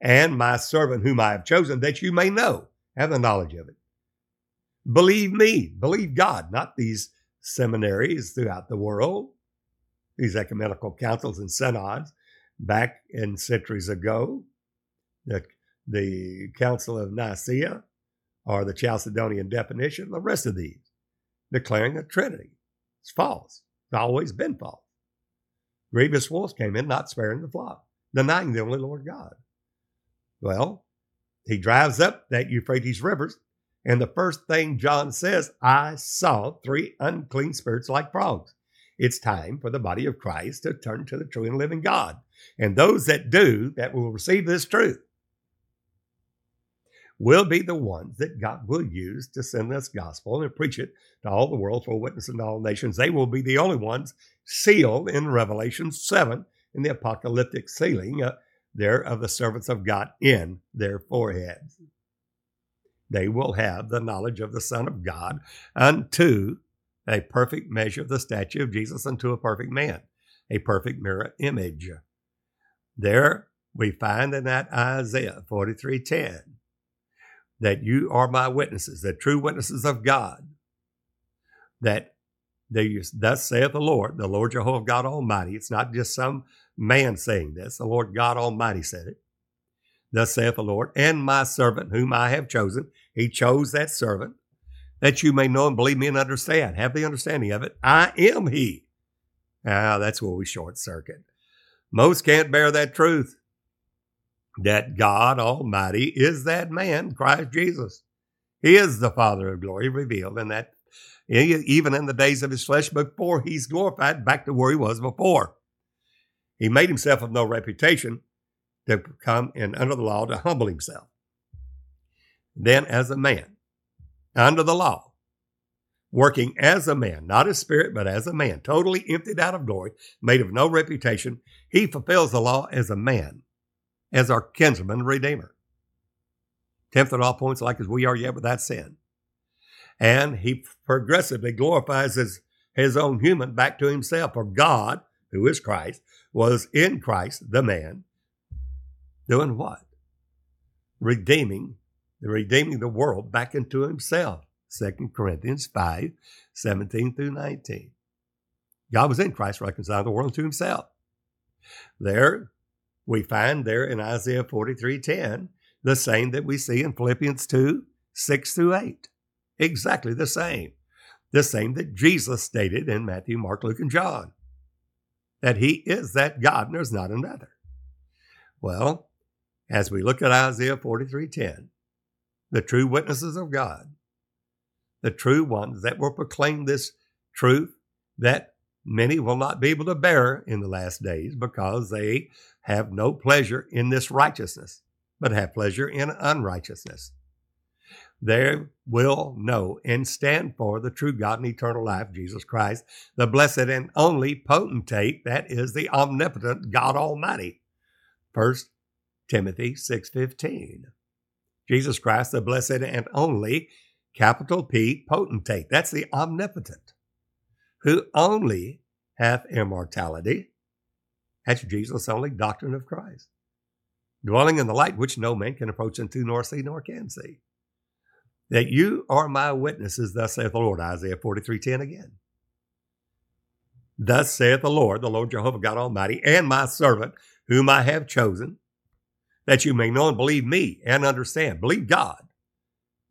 and my servant whom I have chosen, that you may know, have the knowledge of it. Believe me, believe God, not these seminaries throughout the world, these ecumenical councils and synods back in centuries ago, the, the Council of Nicaea or the Chalcedonian definition, the rest of these, declaring a Trinity. It's false. It's always been false. Grievous wolves came in, not sparing the flock, denying the only Lord God. Well, he drives up that Euphrates rivers, and the first thing John says, I saw three unclean spirits like frogs. It's time for the body of Christ to turn to the true and living God. And those that do, that will receive this truth, will be the ones that God will use to send this gospel and preach it to all the world for witness in all nations. They will be the only ones sealed in Revelation 7 in the apocalyptic sealing uh, there of the servants of God in their foreheads. They will have the knowledge of the Son of God unto a perfect measure of the statue of Jesus unto a perfect man, a perfect mirror image. There we find in that Isaiah 43:10 that you are my witnesses, the true witnesses of God, that they, thus saith the Lord, the Lord Jehovah God Almighty. It's not just some man saying this, the Lord God Almighty said it. Thus saith the Lord, and my servant whom I have chosen. He chose that servant that you may know and believe me and understand. Have the understanding of it. I am He. Ah, that's where we short circuit. Most can't bear that truth that God Almighty is that man, Christ Jesus. He is the Father of glory revealed in that, even in the days of his flesh before he's glorified back to where he was before. He made himself of no reputation to come in under the law to humble himself. Then, as a man, under the law, working as a man, not as spirit, but as a man, totally emptied out of glory, made of no reputation, he fulfills the law as a man as our kinsman redeemer. Tempted all points like as we are yet without sin. And he progressively glorifies his, his own human back to himself. For God, who is Christ, was in Christ, the man, doing what? Redeeming, redeeming the world back into himself. 2 Corinthians 5, 17 through 19. God was in Christ reconciling the world to himself. There, we find there in Isaiah 43:10 the same that we see in Philippians 2, 6 through 8. Exactly the same. The same that Jesus stated in Matthew, Mark, Luke, and John. That he is that God and there's not another. Well, as we look at Isaiah 43:10, the true witnesses of God, the true ones that will proclaim this truth that many will not be able to bear in the last days because they have no pleasure in this righteousness, but have pleasure in unrighteousness. They will know and stand for the true God and eternal life, Jesus Christ, the blessed and only potentate, that is the omnipotent God Almighty. 1 Timothy 6.15. Jesus Christ, the blessed and only, capital P, potentate. That's the omnipotent who only hath immortality. That's Jesus' only doctrine of Christ. Dwelling in the light which no man can approach unto, nor see, nor can see. That you are my witnesses, thus saith the Lord, Isaiah 43:10 again. Thus saith the Lord, the Lord Jehovah God Almighty, and my servant, whom I have chosen, that you may know and believe me and understand. Believe God.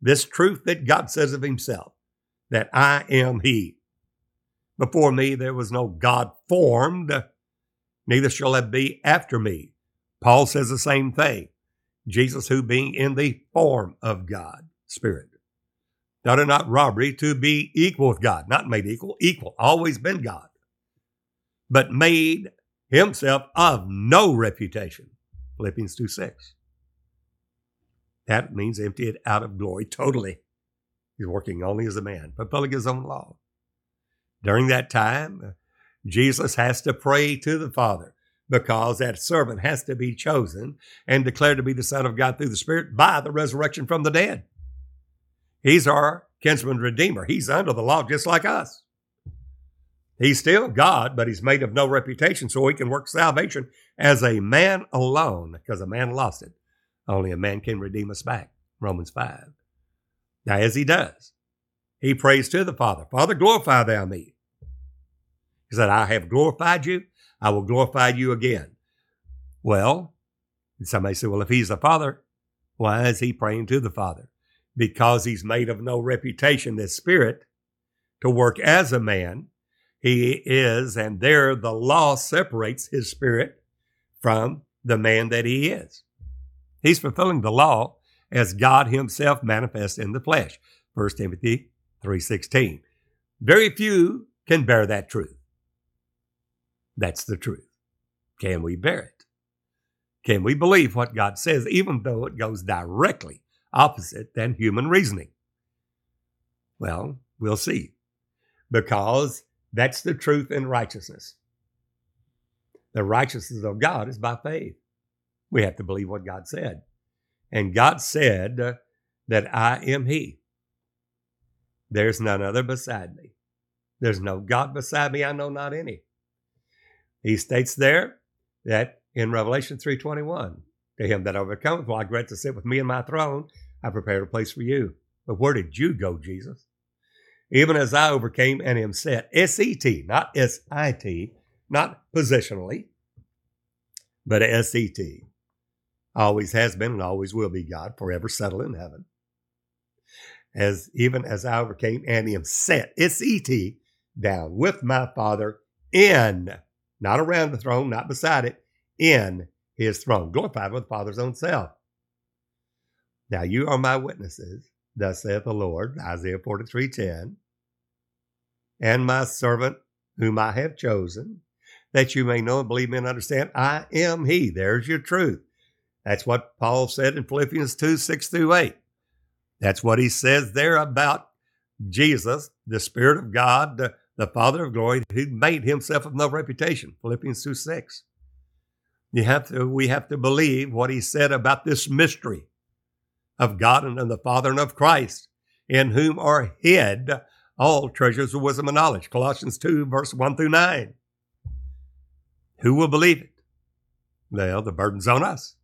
This truth that God says of himself, that I am he. Before me there was no God formed, neither shall there be after me. Paul says the same thing. Jesus, who being in the form of God, Spirit, thought it not robbery to be equal with God, not made equal, equal, always been God, but made himself of no reputation. Philippians 2 6. That means emptied out of glory totally. He's working only as a man, fulfilling his own law. During that time, Jesus has to pray to the Father because that servant has to be chosen and declared to be the Son of God through the Spirit by the resurrection from the dead. He's our kinsman redeemer. He's under the law just like us. He's still God, but he's made of no reputation, so he can work salvation as a man alone, because a man lost it. Only a man can redeem us back. Romans 5. Now, as he does, he prays to the Father Father, glorify thou me. He said, I have glorified you, I will glorify you again. Well, somebody said, Well, if he's the Father, why is he praying to the Father? Because he's made of no reputation, this spirit, to work as a man. He is, and there the law separates his spirit from the man that he is. He's fulfilling the law as God himself manifests in the flesh. 1 Timothy 3:16. Very few can bear that truth. That's the truth. Can we bear it? Can we believe what God says even though it goes directly opposite than human reasoning? Well, we'll see. Because that's the truth in righteousness. The righteousness of God is by faith. We have to believe what God said. And God said uh, that I am He. There's none other beside me. There's no God beside me. I know not any. He states there that in Revelation 3:21, to him that overcometh, will I grant to sit with me in my throne. I prepared a place for you. But where did you go, Jesus? Even as I overcame and am set, S-E-T, not S-I-T, not positionally, but S-E-T always has been and always will be God, forever settled in heaven. As even as I overcame and am set, it's E-T, down with my Father in, not around the throne, not beside it, in his throne, glorified with the Father's own self. Now you are my witnesses, thus saith the Lord, Isaiah 43 10, and my servant whom I have chosen, that you may know and believe me and understand, I am he. There's your truth. That's what Paul said in Philippians 2 6 through 8. That's what he says there about Jesus, the Spirit of God, the, the Father of glory, who made himself of no reputation. Philippians 2 6. You have to, we have to believe what he said about this mystery of God and of the Father and of Christ, in whom are hid all treasures of wisdom and knowledge. Colossians 2, verse 1 through 9. Who will believe it? Well, the burden's on us.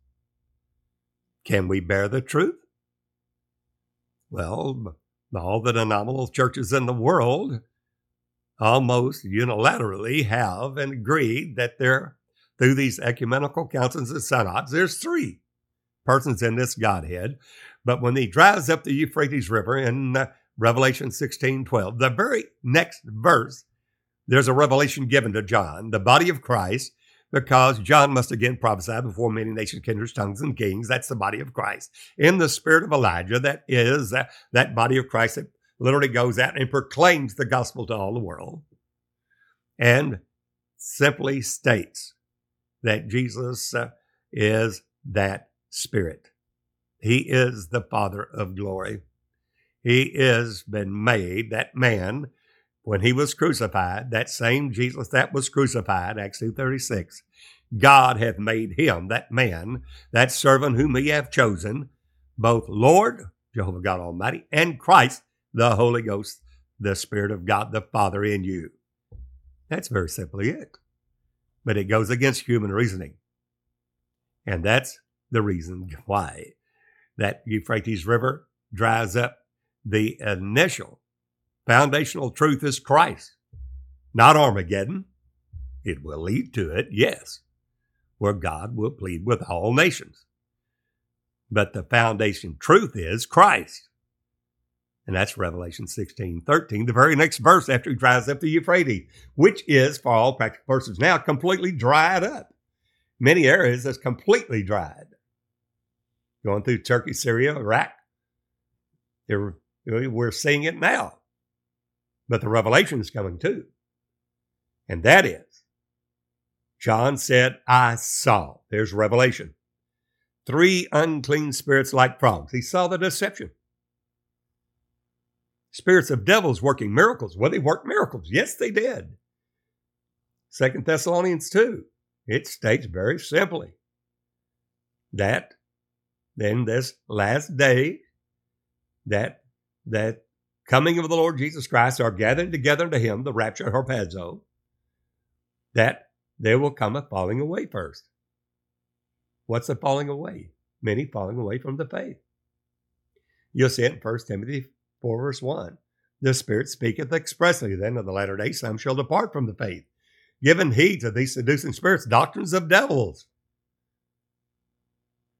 Can we bear the truth? Well, all the nominal churches in the world almost unilaterally have and agreed that there, through these ecumenical councils and synods, there's three persons in this Godhead. But when he drives up the Euphrates River in uh, Revelation 16 12, the very next verse, there's a revelation given to John, the body of Christ, because John must again prophesy before many nations, kindreds, tongues, and kings. That's the body of Christ. In the spirit of Elijah, that is that, that body of Christ that literally goes out and proclaims the gospel to all the world and simply states that Jesus uh, is that spirit. He is the Father of glory. He is been made that man when he was crucified, that same Jesus that was crucified, Acts 2.36, God hath made him, that man, that servant whom he hath chosen, both Lord, Jehovah God Almighty, and Christ, the Holy Ghost, the Spirit of God the Father in you. That's very simply it. But it goes against human reasoning. And that's the reason why that Euphrates River dries up. The initial Foundational truth is Christ, not Armageddon. It will lead to it, yes, where God will plead with all nations. But the foundation truth is Christ. And that's Revelation 16, 13, the very next verse after he dries up the Euphrates, which is, for all practical purposes now, completely dried up. Many areas is completely dried. Going through Turkey, Syria, Iraq, we're seeing it now. But the revelation is coming too. And that is, John said, I saw. There's revelation. Three unclean spirits like frogs. He saw the deception. Spirits of devils working miracles. Well, they worked miracles. Yes, they did. Second Thessalonians 2. It states very simply that then this last day that that coming of the Lord Jesus Christ are gathering together to him, the rapture harpazo, that there will come a falling away first. What's the falling away? Many falling away from the faith. You'll see it in 1 Timothy 4, verse 1. The Spirit speaketh expressly then of the latter day some shall depart from the faith, giving heed to these seducing spirits, doctrines of devils.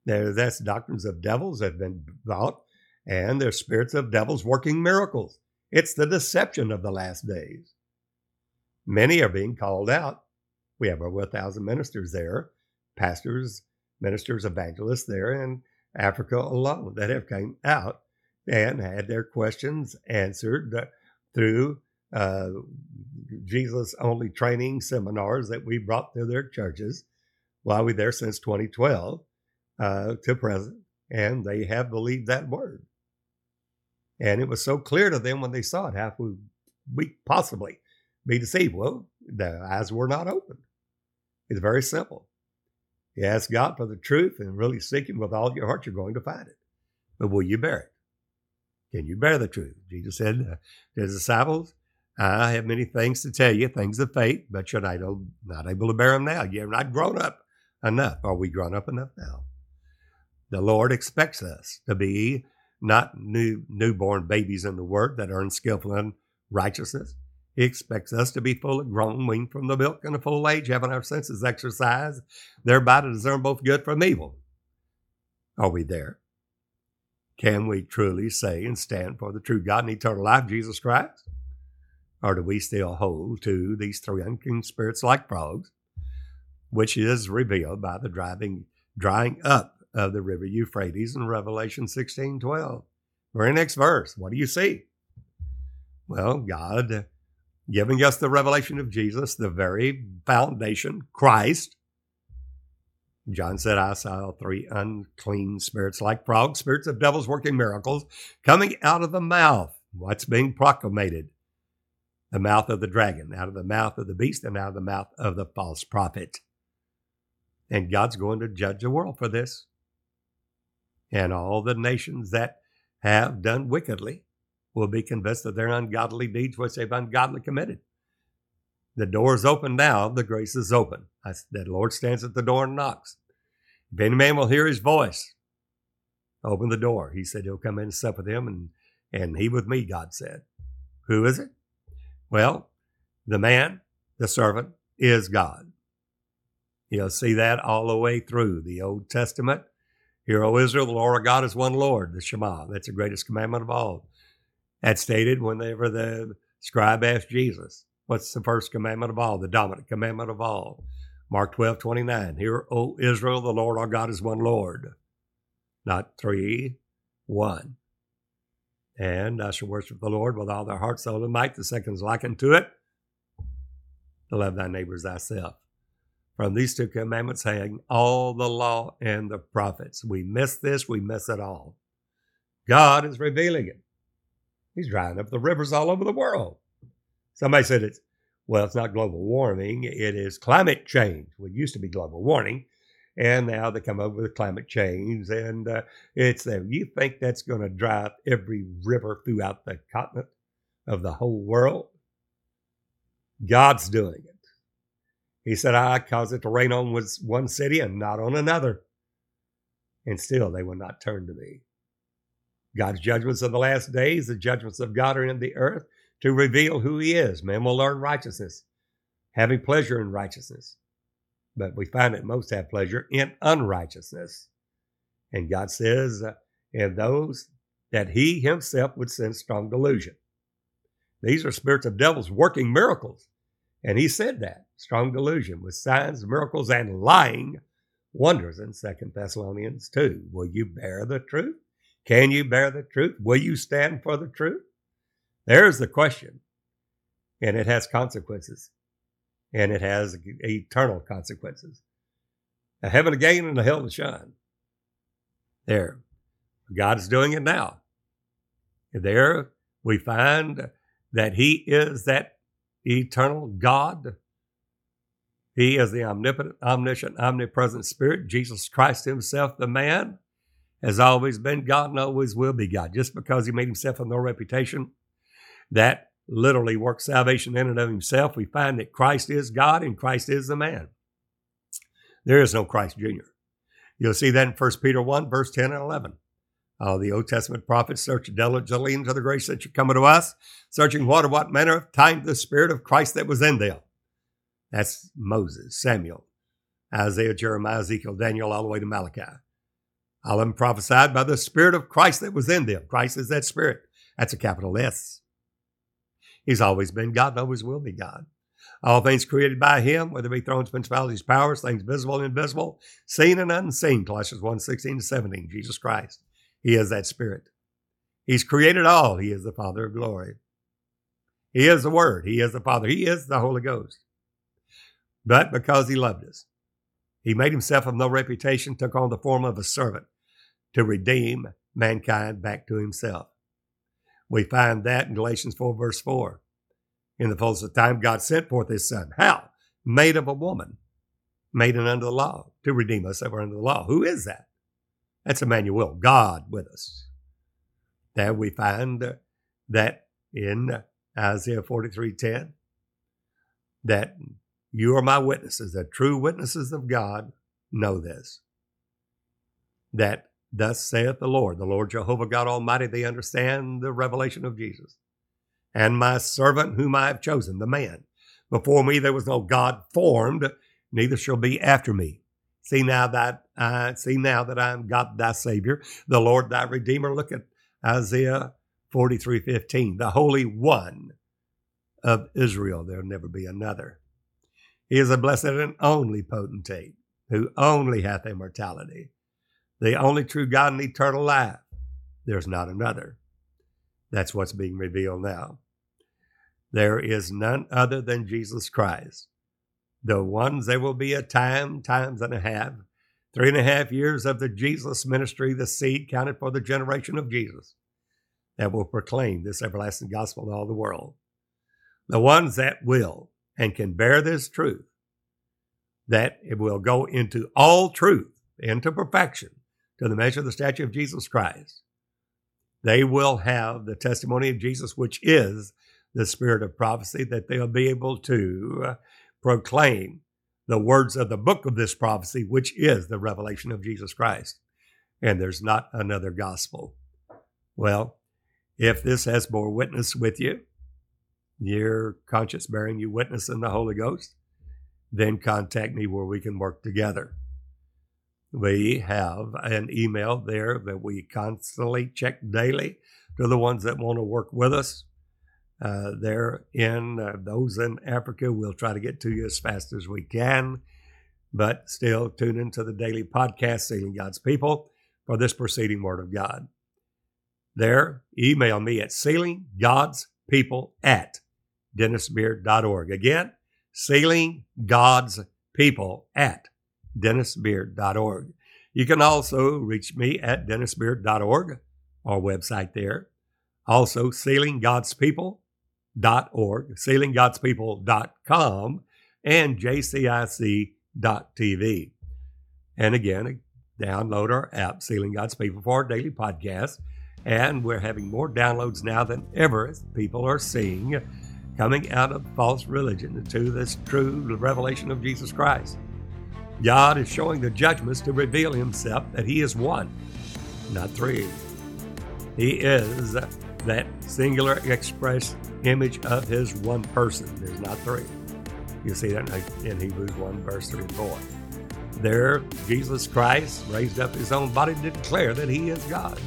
There, that's doctrines of devils have been brought, and there's spirits of devils working miracles. It's the deception of the last days. Many are being called out. We have over a thousand ministers there, pastors, ministers, evangelists there in Africa alone that have came out and had their questions answered through uh, Jesus only training seminars that we brought to their churches while we there since 2012 uh, to present, and they have believed that word. And it was so clear to them when they saw it, how we possibly be deceived? Well, the eyes were not opened. It's very simple. You ask God for the truth and really seek Him with all your heart, you're going to find it. But will you bear it? Can you bear the truth? Jesus said uh, to his disciples, I have many things to tell you, things of faith, but you're not, not able to bear them now. You're not grown up enough. Are we grown up enough now? The Lord expects us to be not new newborn babies in the Word that are unskillful in righteousness. He expects us to be fully grown, weaned from the milk in a full age, having our senses exercised, thereby to discern both good from evil. Are we there? Can we truly say and stand for the true God and eternal life, Jesus Christ? Or do we still hold to these three unclean spirits like frogs, which is revealed by the driving, drying up of the river Euphrates in Revelation 16 12? Very next verse. What do you see? Well, God giving us the revelation of Jesus, the very foundation, Christ, John said, I saw three unclean spirits like frogs, spirits of devils working miracles, coming out of the mouth. What's being proclamated? The mouth of the dragon, out of the mouth of the beast, and out of the mouth of the false prophet. And God's going to judge the world for this. And all the nations that have done wickedly will be convinced of their ungodly deeds which they've ungodly committed. The door is open now, the grace is open. I, the Lord stands at the door and knocks. If any man will hear his voice, open the door. He said he'll come in and sup with him and, and he with me, God said. Who is it? Well, the man, the servant, is God. You'll see that all the way through the Old Testament. Hear, O Israel, the Lord our God is one Lord, the Shema. That's the greatest commandment of all. That's stated whenever the scribe asked Jesus, What's the first commandment of all, the dominant commandment of all? Mark 12, 29. Hear, O Israel, the Lord our God is one Lord, not three, one. And I shall worship the Lord with all their heart, soul, and might. The second's likened to it. To love thy neighbors thyself. From these two commandments hang all the law and the prophets. We miss this, we miss it all. God is revealing it. He's drying up the rivers all over the world. Somebody said it's, well, it's not global warming, it is climate change. It used to be global warming, and now they come up with climate change, and uh, it's there. You think that's going to dry up every river throughout the continent of the whole world? God's doing it. He said, I caused it to rain on one city and not on another. And still they will not turn to me. God's judgments of the last days, the judgments of God are in the earth to reveal who he is. Man will learn righteousness, having pleasure in righteousness. But we find that most have pleasure in unrighteousness. And God says, uh, in those that he himself would send strong delusion. These are spirits of devils working miracles. And he said that strong delusion with signs, miracles, and lying wonders in Second Thessalonians 2. Will you bear the truth? Can you bear the truth? Will you stand for the truth? There's the question. And it has consequences. And it has eternal consequences. A heaven to gain and a hell to shine. There. God is doing it now. There we find that He is that eternal God. He is the omnipotent, omniscient, omnipresent Spirit, Jesus Christ Himself, the man, has always been God and always will be God. Just because He made Himself of no reputation that literally works salvation in and of himself. We find that Christ is God and Christ is the man. There is no Christ Jr. You'll see that in 1 Peter 1, verse 10 and 11. Uh, the Old Testament prophets search diligently into the grace that should come unto us, searching what or what manner of time the Spirit of Christ that was in them. That's Moses, Samuel, Isaiah, Jeremiah, Ezekiel, Daniel, all the way to Malachi. All of them prophesied by the Spirit of Christ that was in them. Christ is that Spirit. That's a capital S. He's always been God and always will be God. All things created by him, whether be thrones, principalities, powers, things visible and invisible, seen and unseen, Colossians 1, 16 to 17, Jesus Christ. He is that Spirit. He's created all. He is the Father of glory. He is the Word. He is the Father. He is the Holy Ghost. But because he loved us, he made himself of no reputation, took on the form of a servant to redeem mankind back to himself. We find that in Galatians 4, verse 4. In the fullness of time, God sent forth his Son. How? Made of a woman, made under the law, to redeem us that were under the law. Who is that? That's Emmanuel, God with us. There we find uh, that in Isaiah 43:10 that you are my witnesses, the true witnesses of God know this. That thus saith the Lord, the Lord Jehovah God Almighty, they understand the revelation of Jesus. And my servant whom I have chosen, the man. Before me there was no God formed, neither shall be after me. See now that I see now that I am God thy Savior, the Lord thy Redeemer. Look at Isaiah 43, 15. The Holy One of Israel. There'll never be another. He is a blessed and only potentate who only hath immortality, the only true God and eternal life. There's not another. That's what's being revealed now. There is none other than Jesus Christ. The ones, there will be a time, times and a half, three and a half years of the Jesus ministry, the seed counted for the generation of Jesus, that will proclaim this everlasting gospel to all the world. The ones that will and can bear this truth, that it will go into all truth, into perfection, to the measure of the stature of Jesus Christ. They will have the testimony of Jesus, which is the spirit of prophecy, that they'll be able to uh, proclaim the words of the book of this prophecy, which is the revelation of Jesus Christ. And there's not another gospel. Well, if this has bore witness with you, your conscience bearing you witness in the Holy Ghost, then contact me where we can work together. We have an email there that we constantly check daily to the ones that want to work with us. Uh, there in uh, those in Africa, we'll try to get to you as fast as we can. But still, tune into the daily podcast, Sealing God's People, for this preceding Word of God. There, email me at sealinggodspeople at dennisbeard.org. Again, sealing God's people at dennisbeard.org. You can also reach me at dennisbeard.org, our website there. Also, sealinggodspeople.org, sealinggodspeople.com, and jcic.tv. And again, download our app, Sealing God's People, for our daily podcast. And we're having more downloads now than ever as people are seeing coming out of false religion into this true revelation of Jesus Christ. God is showing the judgments to reveal himself that he is one, not three. He is that singular express image of his one person. There's not three. You see that in Hebrews 1, verse 3 and 4. There, Jesus Christ raised up his own body to declare that he is God.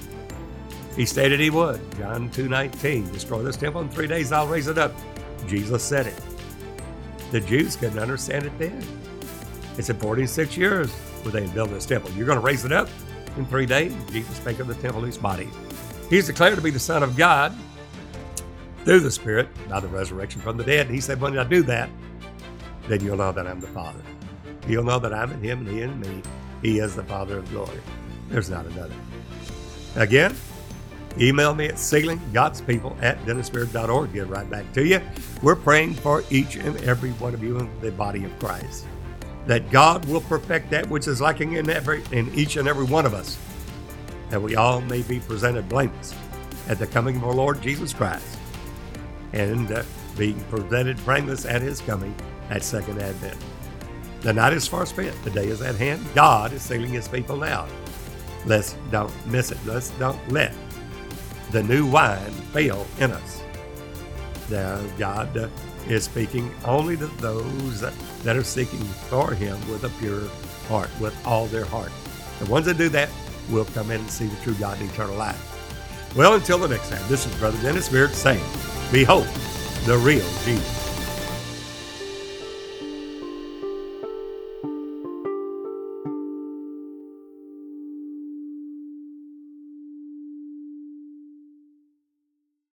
He stated he would. John 2.19, destroy this temple in three days, I'll raise it up. Jesus said it. The Jews couldn't understand it then. It said 46 years were they build this temple. You're going to raise it up in three days. Jesus spake of the temple his body. He's declared to be the Son of God through the Spirit by the resurrection from the dead. And he said, when I do that, then you'll know that I'm the Father. You'll know that I'm in him and he in me. He is the Father of glory. There's not another. Again, Email me at sealinggodspeople at dennisbeard.org. Get right back to you. We're praying for each and every one of you in the body of Christ. That God will perfect that which is lacking in every in each and every one of us. That we all may be presented blameless at the coming of our Lord Jesus Christ. and uh, being presented blameless at his coming at Second Advent. The night is far spent, the day is at hand. God is sealing his people now. Let's don't miss it. Let's don't let the new wine fail in us. Now, God uh, is speaking only to those that are seeking for him with a pure heart, with all their heart. The ones that do that will come in and see the true God and eternal life. Well, until the next time, this is Brother Dennis Beard saying, Behold the real Jesus.